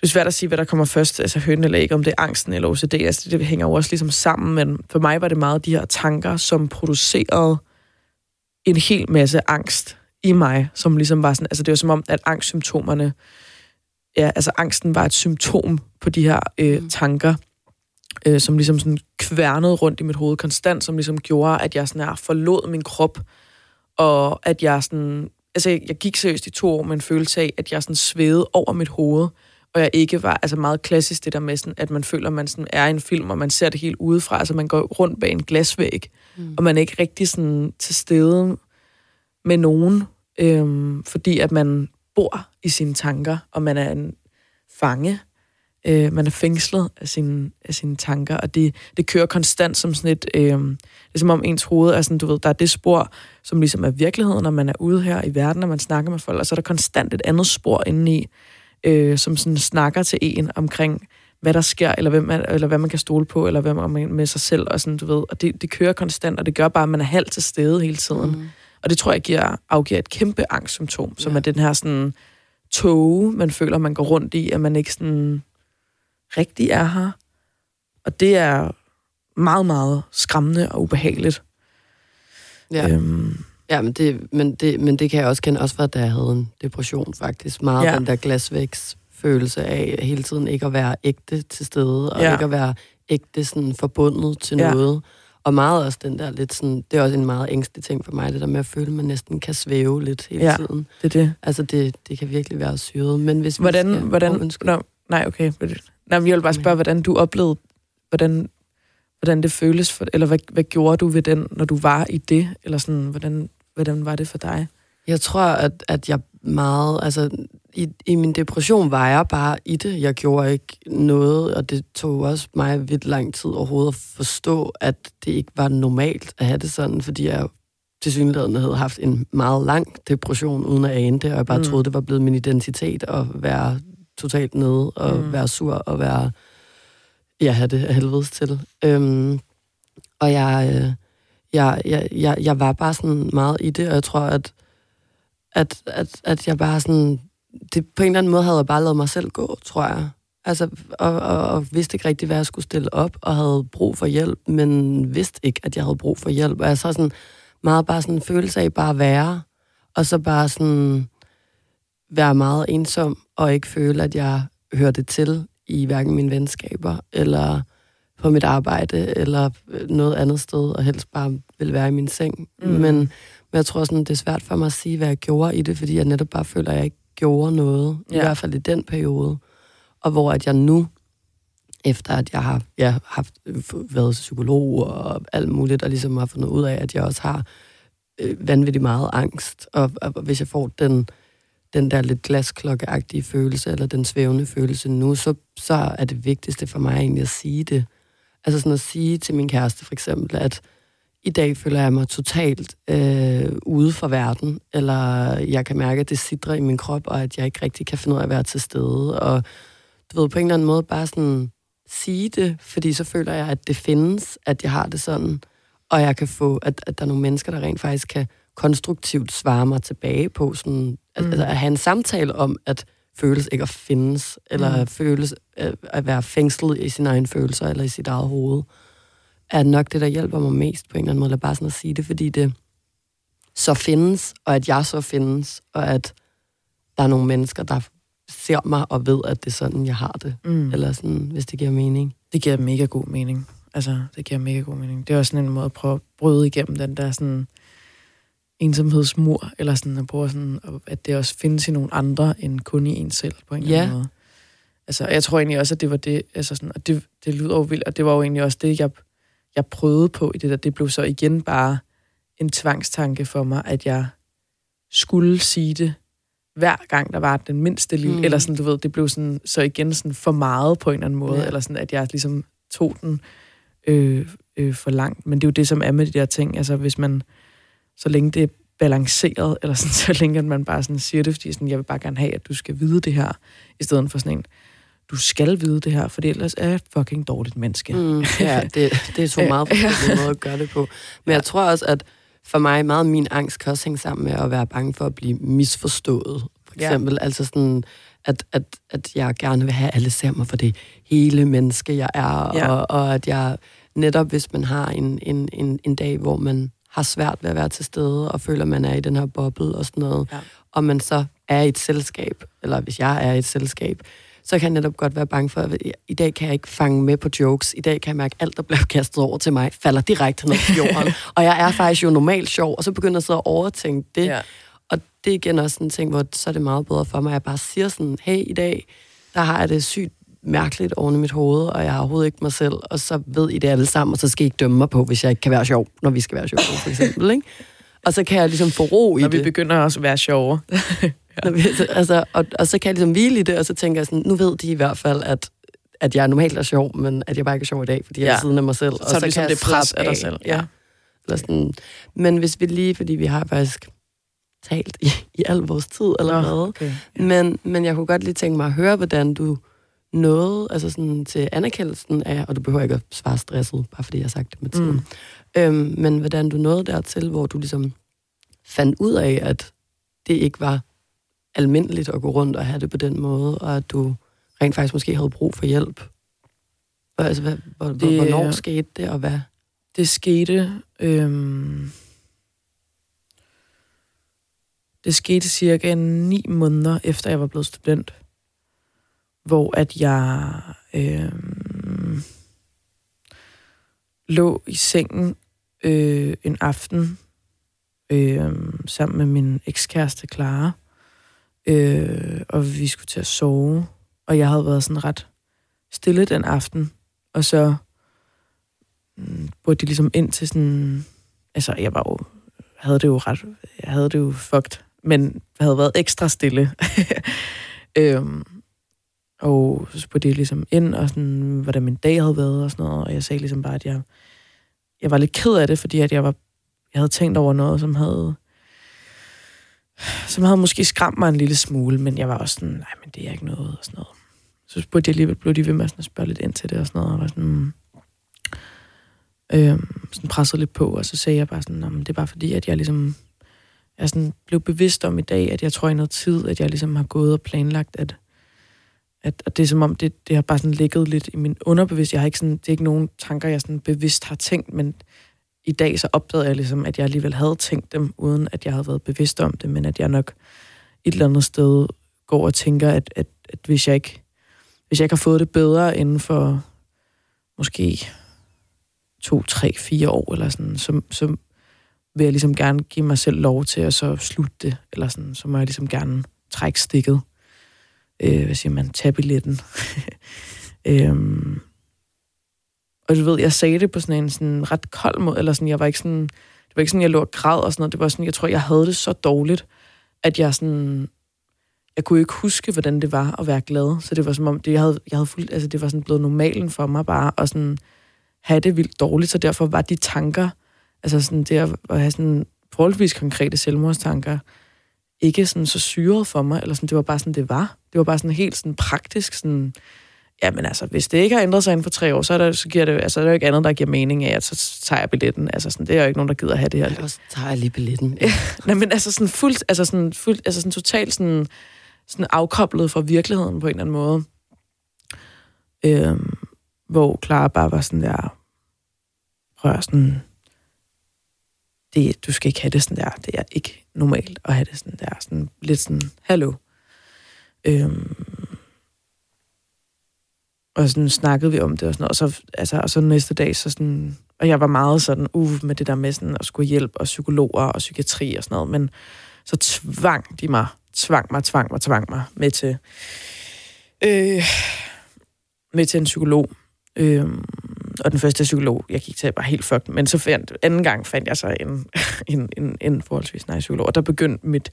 det er svært at sige, hvad der kommer først, altså høn eller ikke, om det er angsten eller OCD, altså det hænger jo også ligesom sammen, men for mig var det meget de her tanker, som producerede en hel masse angst i mig, som ligesom var sådan, altså det var som om, at angstsymptomerne, ja, altså angsten var et symptom på de her øh, mm. tanker, øh, som ligesom sådan kværnede rundt i mit hoved konstant, som ligesom gjorde, at jeg sådan her forlod min krop, og at jeg sådan, altså jeg, gik seriøst i to år med en følelse af, at jeg sådan svævede over mit hoved, og jeg ikke var, altså meget klassisk det der med sådan, at man føler, at man sådan er i en film, og man ser det helt udefra, altså man går rundt bag en glasvæg, mm. og man er ikke rigtig sådan til stede med nogen, øhm, fordi at man bor i sine tanker, og man er en fange, øh, man er fængslet af sine, af sine tanker, og det, det kører konstant som sådan et, øh, det er som om ens hoved er sådan, du ved, der er det spor, som ligesom er virkeligheden, når man er ude her i verden, og man snakker med folk, og så er der konstant et andet spor indeni, øh, som sådan snakker til en omkring, hvad der sker, eller, hvem man, eller hvad man kan stole på, eller hvad man med sig selv, og sådan, du ved, og det, det kører konstant, og det gør bare, at man er halvt til stede hele tiden. Mm. Og det tror jeg giver, afgiver et kæmpe angstsymptom, som ja. er den her sådan tåge, man føler, man går rundt i, at man ikke sådan rigtig er her. Og det er meget, meget skræmmende og ubehageligt. Ja. Øhm. Ja, men det, men, det, men det kan jeg også kende, også fra da jeg havde en depression faktisk. Meget ja. den der glasvæks følelse af hele tiden ikke at være ægte til stede, og ja. ikke at være ægte sådan forbundet til ja. noget. Og meget også den der lidt sådan, det er også en meget ængstelig ting for mig, det der med at føle, at man næsten kan svæve lidt hele ja, tiden. det er det. Altså, det, det kan virkelig være syret. Men hvis hvordan, vi skal, hvordan, no, nej, okay. Nej, jeg vil bare spørge, hvordan du oplevede, hvordan, hvordan det føles, for, eller hvad, hvad gjorde du ved den, når du var i det? Eller sådan, hvordan, hvordan var det for dig? Jeg tror, at, at jeg meget, altså i, i min depression var jeg bare i det. Jeg gjorde ikke noget, og det tog også mig vidt lang tid overhovedet at forstå, at det ikke var normalt at have det sådan, fordi jeg til synligheden havde haft en meget lang depression uden at ane det, og jeg bare mm. troede, det var blevet min identitet at være totalt nede, og mm. være sur, og være, ja, have det af helvedes til. Øhm, og jeg, øh, jeg, jeg, jeg, jeg var bare sådan meget i det, og jeg tror, at, at, at, at jeg bare sådan det på en eller anden måde havde jeg bare lavet mig selv gå, tror jeg. Altså, og, og, og vidste ikke rigtig, hvad jeg skulle stille op, og havde brug for hjælp, men vidste ikke, at jeg havde brug for hjælp. Og jeg så sådan meget bare sådan en følelse af bare at være, og så bare sådan være meget ensom, og ikke føle, at jeg hørte til i hverken mine venskaber, eller på mit arbejde, eller noget andet sted, og helst bare vil være i min seng. Mm. Men, men jeg tror sådan, det er svært for mig at sige, hvad jeg gjorde i det, fordi jeg netop bare føler, at jeg ikke gjorde noget, ja. i hvert fald i den periode. Og hvor at jeg nu, efter at jeg har ja, haft, været psykolog og alt muligt, og ligesom har fundet ud af, at jeg også har øh, vanvittigt meget angst. Og, og hvis jeg får den, den der lidt glasklokkeagtige følelse, eller den svævende følelse nu, så, så er det vigtigste for mig egentlig at sige det. Altså sådan at sige til min kæreste for eksempel, at i dag føler jeg mig totalt øh, ude for verden, eller jeg kan mærke, at det sidder i min krop, og at jeg ikke rigtig kan finde ud af at være til stede. Og du ved, på en eller anden måde bare sådan sige det, fordi så føler jeg, at det findes, at jeg har det sådan, og jeg kan få, at, at der er nogle mennesker, der rent faktisk kan konstruktivt svare mig tilbage på, sådan, at, mm. altså, at have en samtale om, at føles ikke at findes, eller mm. føles at, at være fængslet i sine egne følelser, eller i sit eget hoved er nok det, der hjælper mig mest på en eller anden måde, eller bare sådan at sige det, fordi det så findes, og at jeg så findes, og at der er nogle mennesker, der ser mig og ved, at det er sådan, jeg har det. Mm. Eller sådan, hvis det giver mening. Det giver mega god mening. Altså, det giver mega god mening. Det er også sådan en måde at prøve at bryde igennem den der sådan ensomhedsmur, eller sådan at prøve sådan, at det også findes i nogle andre, end kun i en selv, på en eller anden måde. Altså, jeg tror egentlig også, at det var det, altså sådan, og det, det lyder jo vildt, og det var jo egentlig også det, jeg jeg prøvede på i det der, det blev så igen bare en tvangstanke for mig, at jeg skulle sige det hver gang, der var den mindste lille, mm. eller sådan, du ved, det blev sådan, så igen sådan for meget på en eller anden måde, ja. eller sådan, at jeg ligesom tog den øh, øh, for langt. Men det er jo det, som er med de der ting, altså hvis man, så længe det er balanceret, eller sådan, <laughs> så længe at man bare sådan siger det, fordi sådan, jeg vil bare gerne have, at du skal vide det her, i stedet for sådan en, du skal vide det her, for ellers er jeg et fucking dårligt menneske. Mm, ja, <laughs> det, det er så meget forskellige måde at gøre det på. Men jeg tror også, at for mig, meget min angst kan også hænge sammen med at være bange for at blive misforstået. For eksempel, ja. altså sådan, at, at, at jeg gerne vil have, alle ser mig for det hele menneske, jeg er, ja. og, og at jeg netop, hvis man har en, en, en, en dag, hvor man har svært ved at være til stede, og føler, at man er i den her boble og sådan noget, ja. og man så er i et selskab, eller hvis jeg er i et selskab, så kan jeg netop godt være bange for, at i dag kan jeg ikke fange med på jokes. I dag kan jeg mærke, at alt, der bliver <laughs> kastet over til mig, falder direkte ned på jorden. <laughs> og jeg er faktisk jo normalt sjov, og så begynder jeg så at overtænke det. Ja. Og det er igen også sådan en ting, hvor så er det meget bedre for mig, at jeg bare siger sådan, hey, i dag, der har jeg det sygt mærkeligt oven i mit hoved, og jeg har overhovedet ikke mig selv, og så ved I det alle sammen, og så skal I ikke dømme mig på, hvis jeg ikke kan være sjov, når vi skal være sjov, for eksempel, ikke? Og så kan jeg ligesom få ro i når det. Når vi begynder også at være sjovere. <laughs> ja. vi, altså, og, og så kan jeg ligesom hvile i det, og så tænker jeg sådan, nu ved de i hvert fald, at at jeg normalt er sjov, men at jeg bare ikke er sjov i dag, fordi jeg ja. er siden af mig selv. Så, og så, så ligesom kan det pres af dig selv. Ja. Eller sådan. Men hvis vi lige, fordi vi har faktisk talt i, i al vores tid allerede, oh, okay. ja. men, men jeg kunne godt lige tænke mig at høre, hvordan du nåede altså sådan, til anerkendelsen af, og du behøver ikke at svare stresset, bare fordi jeg har sagt det med tiden, mm. øhm, men hvordan du nåede dertil, hvor du ligesom fandt ud af, at det ikke var almindeligt at gå rundt og have det på den måde, og at du rent faktisk måske havde brug for hjælp. Altså, hvad, hvor, det, hvornår skete det, og hvad? Det skete... Øhm, det skete cirka ni måneder efter jeg var blevet student, hvor at jeg øh, lå i sengen øh, en aften øh, sammen med min ekskæreste Clara, øh, og vi skulle til at sove, og jeg havde været sådan ret stille den aften, og så mm, burde de ligesom ind til sådan, altså jeg var jo, havde det jo ret, jeg havde det jo fucked, men havde været ekstra stille. <laughs> øhm, og så spurgte jeg ligesom ind, og sådan, hvordan min dag havde været og sådan noget, og jeg sagde ligesom bare, at jeg, jeg var lidt ked af det, fordi at jeg var jeg havde tænkt over noget, som havde som havde måske skræmt mig en lille smule, men jeg var også sådan, nej, men det er ikke noget, og sådan noget. Så spurgte jeg alligevel, blev de ved med sådan at spørge lidt ind til det og sådan noget, og var sådan, øh, sådan presset lidt på, og så sagde jeg bare sådan, det er bare fordi, at jeg ligesom, jeg sådan blev bevidst om i dag, at jeg tror i noget tid, at jeg ligesom har gået og planlagt, at, at, at det er som om, det, det har bare sådan ligget lidt i min underbevidst. Jeg har ikke sådan, det er ikke nogen tanker, jeg sådan bevidst har tænkt, men i dag så opdagede jeg ligesom, at jeg alligevel havde tænkt dem, uden at jeg havde været bevidst om det, men at jeg nok et eller andet sted går og tænker, at, at, at hvis, jeg ikke, hvis jeg ikke har fået det bedre inden for måske to, tre, fire år, eller sådan, så, så vil jeg ligesom gerne give mig selv lov til at så slutte det, eller sådan, så må jeg ligesom gerne trække stikket. Øh, hvad siger man? Tage billetten. <laughs> øhm, og du ved, jeg sagde det på sådan en sådan ret kold måde, eller sådan, jeg var ikke sådan, det var ikke sådan, jeg lå og græd og sådan noget. Det var sådan, jeg tror, jeg havde det så dårligt, at jeg sådan, jeg kunne ikke huske, hvordan det var at være glad. Så det var som om, det, jeg havde, jeg havde fuldt, altså det var sådan blevet normalen for mig bare, at sådan have det vildt dårligt. Så derfor var de tanker, altså sådan det at, at have sådan forholdsvis konkrete selvmordstanker, ikke sådan så syret for mig, eller sådan, det var bare sådan, det var. Det var bare sådan helt sådan praktisk, sådan, Jamen altså, hvis det ikke har ændret sig inden for tre år, så er, der, så giver det, altså, er der jo ikke andet, der giver mening af, at så tager jeg billetten. Altså, sådan, det er jo ikke nogen, der gider have det her. Ja, så tager jeg lige billetten. <laughs> Nej, men altså sådan fuldt, altså sådan, fuldt, altså sådan totalt sådan, sådan afkoblet fra virkeligheden på en eller anden måde. Øhm, hvor Clara bare var sådan der, prøv sådan, det, du skal ikke have det sådan der, det er ikke normalt at have det sådan der, sådan lidt sådan, hallo. Øhm, og sådan snakkede vi om det og sådan noget. Og så, altså, og så næste dag, så sådan... Og jeg var meget sådan, uh, med det der med sådan at skulle hjælpe, og psykologer og psykiatri og sådan noget. Men så tvang de mig, tvang mig, tvang mig, tvang mig med til, øh, med til en psykolog. Øh, og den første psykolog, jeg gik til, var helt fucked. Men så fandt, anden gang fandt jeg så en, <laughs> en, en, en forholdsvis nice psykolog. Og der begyndte mit,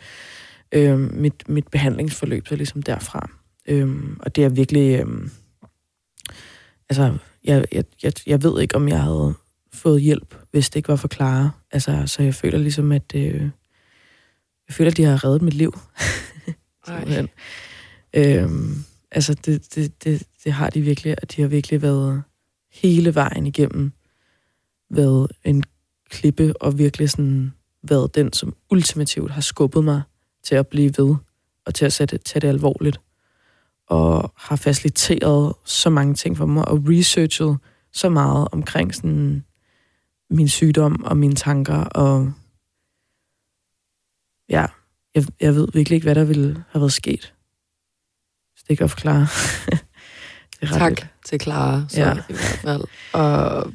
øh, mit, mit behandlingsforløb så ligesom derfra. Øh, og det er virkelig... Øh, altså, jeg, jeg, jeg, jeg ved ikke, om jeg havde fået hjælp, hvis det ikke var for Clara. Altså, så jeg føler ligesom, at øh, jeg føler, at de har reddet mit liv. <laughs> øhm, altså, det, det, det, det har de virkelig, og de har virkelig været hele vejen igennem været en klippe, og virkelig sådan været den, som ultimativt har skubbet mig til at blive ved, og til at sætte, tage det alvorligt og har faciliteret så mange ting for mig, og researchet så meget omkring sådan min sygdom og mine tanker, og ja, jeg, jeg ved virkelig ikke, hvad der ville have været sket, hvis ikke jeg forklare. <laughs> tak vildt. til Clara, så ja. i hvert fald. Og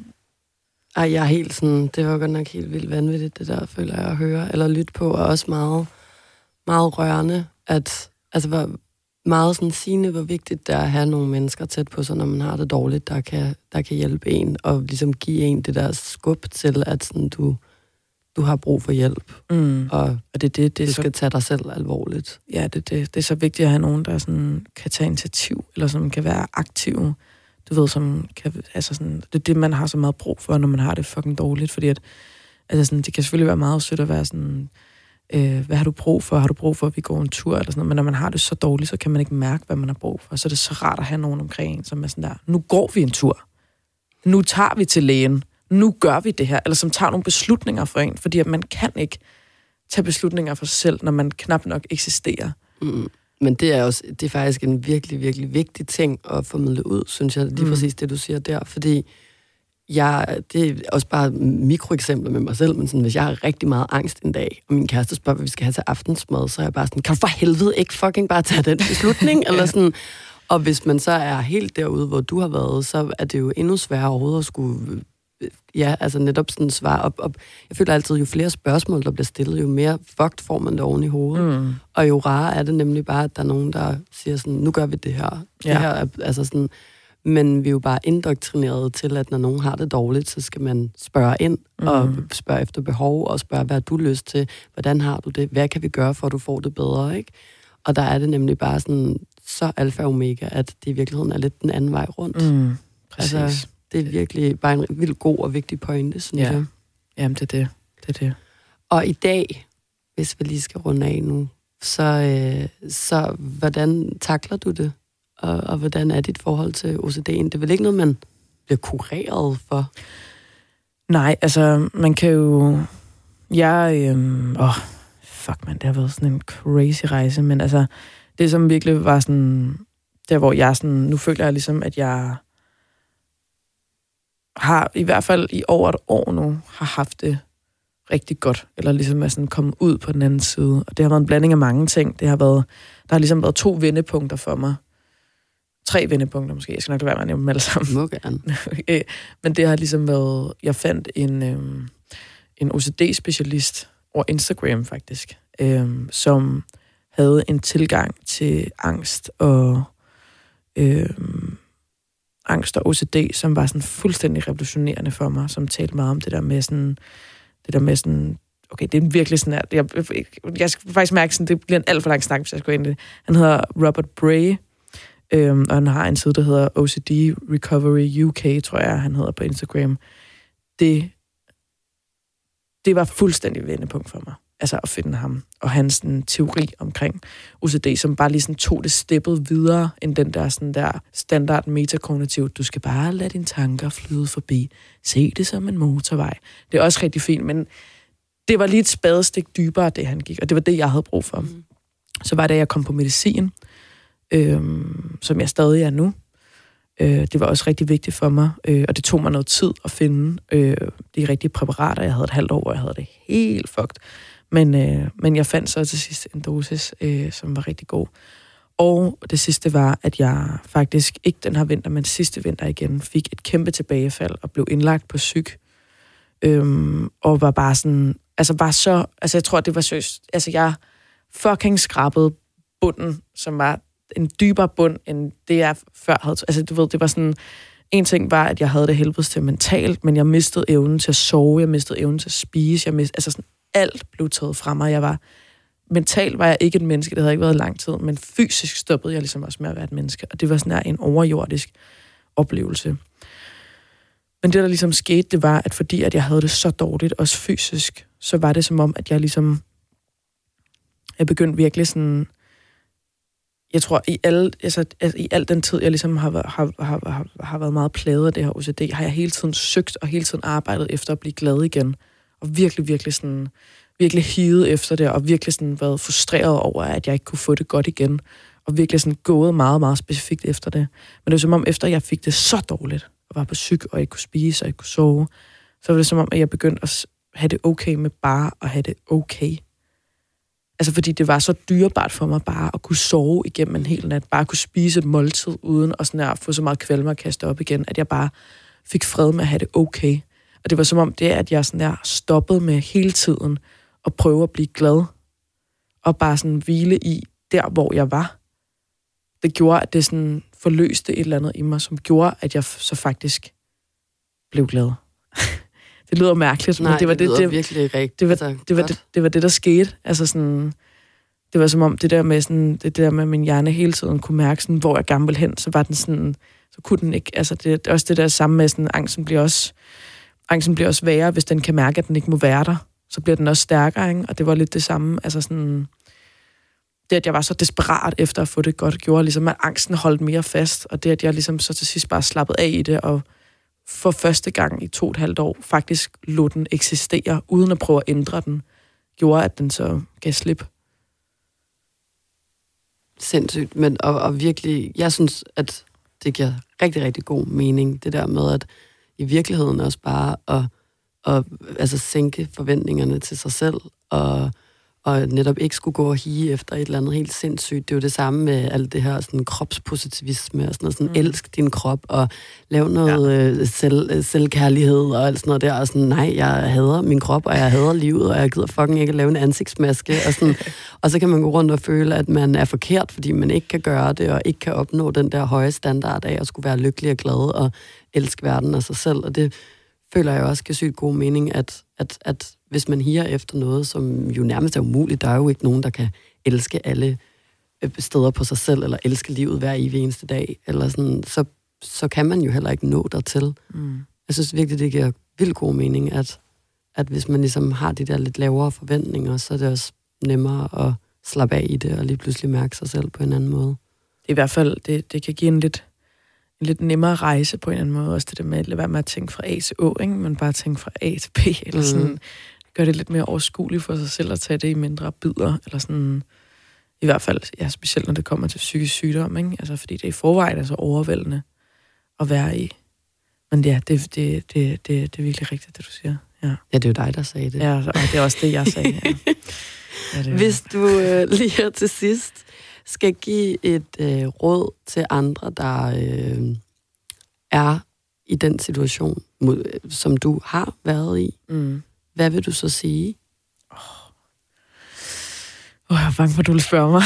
ej, jeg er helt sådan, det var godt nok helt vildt vanvittigt, det der, føler jeg at høre, eller lytte på, og også meget, meget rørende, at, altså, hvor meget sådan sigende, hvor vigtigt det er at have nogle mennesker tæt på sig, når man har det dårligt, der kan, der kan hjælpe en, og ligesom give en det der skub til, at sådan, du, du har brug for hjælp, mm. og, og det, det, det du så, skal tage dig selv alvorligt. Ja, det, det, det er så vigtigt at have nogen, der sådan, kan tage initiativ, eller som kan være aktive, du ved, som kan, altså sådan, det er det, man har så meget brug for, når man har det fucking dårligt, fordi at, altså sådan, det kan selvfølgelig være meget sødt at være sådan, øh, hvad har du brug for? Har du brug for, at vi går en tur? Eller sådan noget. Men når man har det så dårligt, så kan man ikke mærke, hvad man har brug for. Så er det så rart at have nogen omkring en, som er sådan der, nu går vi en tur. Nu tager vi til lægen. Nu gør vi det her. Eller som tager nogle beslutninger for en, fordi at man kan ikke tage beslutninger for sig selv, når man knap nok eksisterer. Mm. Men det er også det er faktisk en virkelig, virkelig vigtig ting at formidle ud, synes jeg, lige mm. præcis det, du siger der. Fordi jeg, det er også bare mikroeksempler med mig selv, men sådan, hvis jeg har rigtig meget angst en dag, og min kæreste spørger, hvad vi skal have til aftensmad, så er jeg bare sådan, kan du for helvede ikke fucking bare tage den beslutning? <laughs> ja. Eller sådan, og hvis man så er helt derude, hvor du har været, så er det jo endnu sværere overhovedet at skulle ja, altså netop sådan svare op, op. Jeg føler altid, jo flere spørgsmål, der bliver stillet, jo mere fucked får man det oven i hovedet. Mm. Og jo rarere er det nemlig bare, at der er nogen, der siger sådan, nu gør vi det her. Ja. Det her er, altså sådan, men vi er jo bare indoktrineret til, at når nogen har det dårligt, så skal man spørge ind mm. og spørge efter behov og spørge, hvad har du lyst til? Hvordan har du det? Hvad kan vi gøre, for at du får det bedre? Ikke? Og der er det nemlig bare sådan så alfa og omega, at det i virkeligheden er lidt den anden vej rundt. Mm. Præcis. Altså, det er virkelig bare en vildt god og vigtig pointe, synes ja. jeg. Jamen, det er det. det er det. Og i dag, hvis vi lige skal runde af nu, så, øh, så hvordan takler du det? Og, og hvordan er dit forhold til OCD'en? Det er vel ikke noget, man bliver kureret for? Nej, altså, man kan jo... Jeg... Øhm, åh, fuck, man, det har været sådan en crazy rejse, men altså, det som virkelig var sådan... Der, hvor jeg sådan... Nu føler jeg ligesom, at jeg har i hvert fald i over et år nu, har haft det rigtig godt, eller ligesom er sådan kommet ud på den anden side. Og det har været en blanding af mange ting. Det har været, der har ligesom været to vendepunkter for mig. Tre vendepunkter måske. Jeg skal nok lade være med at nævne dem alle sammen. Må øh, <laughs> Men det har ligesom været, jeg fandt en, øhm, en OCD-specialist over Instagram faktisk, øhm, som havde en tilgang til angst og øhm, angst og OCD, som var sådan fuldstændig revolutionerende for mig, som talte meget om det der med sådan, det der med sådan, okay, det er virkelig sådan, at jeg, jeg skal faktisk mærke, sådan, det bliver en alt for lang snak, hvis jeg skal gå ind i det. Han hedder Robert Bray, øhm, og han har en side, der hedder OCD Recovery UK, tror jeg, han hedder på Instagram. Det, det var fuldstændig vendepunkt for mig altså at finde ham, og hans sådan, teori omkring OCD, som bare lige sådan tog det steppet videre, end den der, sådan der standard metakognitiv, du skal bare lade dine tanker flyde forbi, se det som en motorvej. Det er også rigtig fint, men det var lige et spadestik dybere, det han gik, og det var det, jeg havde brug for. Mm. Så var det, jeg kom på medicin, øhm, som jeg stadig er nu, Øh, det var også rigtig vigtigt for mig, øh, og det tog mig noget tid at finde øh, de rigtige præparater. Jeg havde et halvt år, hvor jeg havde det helt fucked. Men, øh, men jeg fandt så til sidst en dosis, øh, som var rigtig god. Og det sidste var, at jeg faktisk ikke den her vinter, men sidste vinter igen, fik et kæmpe tilbagefald og blev indlagt på syg. Øhm, og var bare sådan, altså bare så, altså jeg tror, det var søst. altså jeg fucking skrabede bunden, som var en dybere bund, end det jeg før havde. Altså du ved, det var sådan, en ting var, at jeg havde det helvedes til mentalt, men jeg mistede evnen til at sove, jeg mistede evnen til at spise, jeg mistede, altså sådan alt blev taget fra mig. Jeg var, mentalt var jeg ikke et menneske, det havde ikke været lang tid, men fysisk stoppede jeg ligesom også med at være et menneske, og det var sådan en overjordisk oplevelse. Men det, der ligesom skete, det var, at fordi at jeg havde det så dårligt, også fysisk, så var det som om, at jeg ligesom, jeg begyndte virkelig sådan, jeg tror, i, alle, altså, altså, i al den tid, jeg ligesom har, har, har, har, har været meget plaget af det her OCD, har jeg hele tiden søgt og hele tiden arbejdet efter at blive glad igen og virkelig, virkelig sådan, virkelig hivet efter det, og virkelig sådan været frustreret over, at jeg ikke kunne få det godt igen, og virkelig sådan gået meget, meget specifikt efter det. Men det var som om, efter jeg fik det så dårligt, og var på syg, og ikke kunne spise, og ikke kunne sove, så var det som om, at jeg begyndte at have det okay med bare at have det okay. Altså fordi det var så dyrebart for mig bare at kunne sove igennem en hel nat, bare at kunne spise et måltid uden at, sådan at få så meget kvalme og kaste op igen, at jeg bare fik fred med at have det okay. Og det var som om det, at jeg sådan der stoppede med hele tiden at prøve at blive glad, og bare sådan hvile i der, hvor jeg var. Det gjorde, at det sådan forløste et eller andet i mig, som gjorde, at jeg så faktisk blev glad. <laughs> det lyder mærkeligt, Nej, men det var det, lyder det, virkelig rigtigt. det var, Altså, det, var godt. det, det var det, der skete. Altså sådan, det var som om det der med sådan, det der med at min hjerne hele tiden kunne mærke sådan, hvor jeg gerne ville hen, så var den sådan, så kunne den ikke, altså det, det er også det der samme med sådan, angsten bliver også, angsten bliver også værre, hvis den kan mærke, at den ikke må være der, så bliver den også stærkere, ikke? og det var lidt det samme, altså sådan, det at jeg var så desperat efter at få det godt, gjorde ligesom, at angsten holdt mere fast, og det at jeg ligesom så til sidst bare slappede af i det, og for første gang i to og et halvt år faktisk lod den eksistere, uden at prøve at ændre den, gjorde, at den så gav slip. Sindssygt, men og, og virkelig, jeg synes, at det giver rigtig, rigtig god mening, det der med, at i virkeligheden også bare at, at altså, sænke forventningerne til sig selv, og, og netop ikke skulle gå og hige efter et eller andet helt sindssygt. Det er jo det samme med alt det her sådan, kropspositivisme, og sådan noget, sådan, mm. elsk din krop, og lav noget ja. øh, selv, øh, selvkærlighed, og alt sådan noget der, og sådan, nej, jeg hader min krop, og jeg hader livet, og jeg gider fucking ikke at lave en ansigtsmaske, og sådan, <laughs> og så kan man gå rundt og føle, at man er forkert, fordi man ikke kan gøre det, og ikke kan opnå den der høje standard af at skulle være lykkelig og glad, og elske verden og sig selv, og det føler jeg også giver sygt god mening, at, at, at hvis man higer efter noget, som jo nærmest er umuligt, der er jo ikke nogen, der kan elske alle øh, steder på sig selv, eller elske livet hver evig eneste dag, eller sådan, så, så kan man jo heller ikke nå dertil. Mm. Jeg synes virkelig, det giver vildt god mening, at, at hvis man ligesom har de der lidt lavere forventninger, så er det også nemmere at slappe af i det, og lige pludselig mærke sig selv på en anden måde. Det er i hvert fald, det, det kan give en lidt, en lidt nemmere rejse på en eller anden måde. Også det der med at lade være med at tænke fra A til Å, ikke? men bare tænke fra A til B, eller Mhm. sådan, gør det lidt mere overskueligt for sig selv at tage det i mindre bidder, eller sådan, i hvert fald, ja, specielt når det kommer til psykisk sygdom, ikke? Altså, fordi det i forvejen er så overvældende at være i. Men ja, det, det, det, det, det er virkelig rigtigt, det du siger. Ja, Ja, det er jo dig, der sagde det. ja og det er også det, jeg sagde. Ja. <laughs> Ja, det, Hvis du øh, lige her til sidst skal give et øh, råd til andre, der øh, er i den situation, mod, øh, som du har været i, Mm. Hvad vil du så sige? Oh, jeg er bange for, at du vil spørge mig.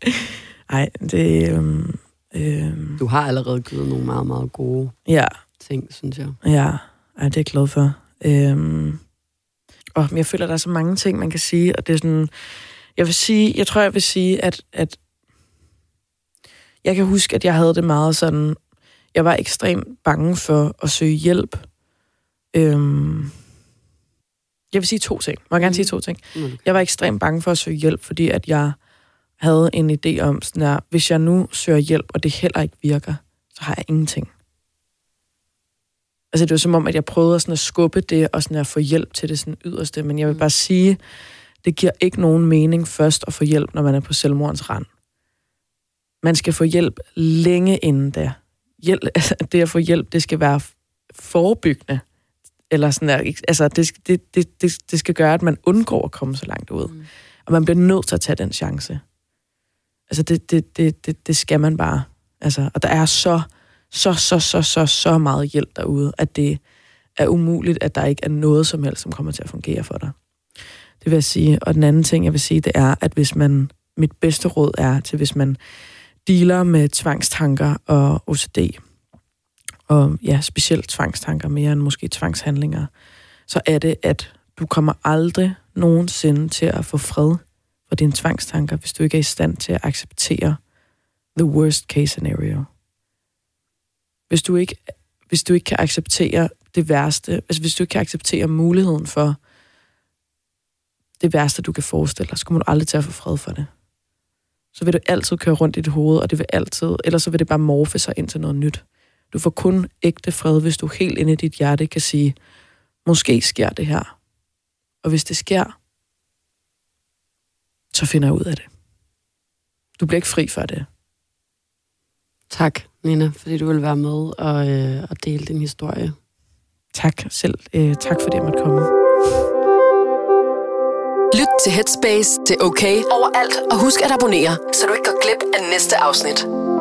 <laughs> Ej, det... Øhm, øhm, Du har allerede givet nogle meget, meget gode ja, ting, synes jeg. ja, ej, det er jeg glad for. Øhm, og jeg føler, der er så mange ting, man kan sige, og det er sådan... Jeg vil sige, jeg tror, jeg vil sige, at, at jeg kan huske, at jeg havde det meget sådan... Jeg var ekstremt bange for at søge hjælp. Øhm, jeg vil sige to ting. Må jeg gerne Mhm. sige to ting? Må du- Jeg var ekstremt bange for at søge hjælp, fordi at jeg havde en idé om, sådan der, hvis jeg nu søger hjælp, og det heller ikke virker, så har jeg ingenting. Altså det var som om, at jeg prøvede sådan at skubbe det, og sådan at få hjælp til det sådan yderste, men jeg vil Mm. bare sige, det giver ikke nogen mening først at få hjælp, når man er på selvmordens rand. Man skal få hjælp længe inden da. Hjælp, altså, <laughs> det at få hjælp, det skal være forebyggende. Eller sådan der, altså det, det, det, det, det skal gøre, at man undgår at komme så langt ud. Mm. Og man bliver nødt til at tage den chance. Altså, det, det, det, det, det skal man bare. Altså, og der er så, så, så, så, så, så meget hjælp derude, at det er umuligt, at der ikke er noget som helst, som kommer til at fungere for dig. Det vil jeg sige. Og den anden ting, jeg vil sige, det er, at hvis man, mit bedste råd er til, hvis man dealer med tvangstanker og OCD, og ja, specielt tvangstanker mere end måske tvangshandlinger, så er det, at du kommer aldrig nogensinde til at få fred for dine tvangstanker, hvis du ikke er i stand til at acceptere the worst case scenario. Hvis du ikke, hvis du ikke kan acceptere det værste, altså hvis du ikke kan acceptere muligheden for det værste, du kan forestille dig, så kommer du aldrig til at få fred for det. Så vil du altid køre rundt i dit hoved, og det vil altid, eller så vil det bare morfe sig ind til noget nyt. Du får kun ægte fred, hvis du helt inde i dit hjerte kan sige, måske sker det her. Og hvis det sker, så finder jeg ud af det. Du bliver ikke fri for det. Tak, Nina, fordi du vil være med og, øh, og dele din historie. Tak selv. Øh, tak fordi jeg måtte komme. Lyt til Headspace, det er okay overalt. Og husk at abonnere, så du ikke går glip af næste afsnit.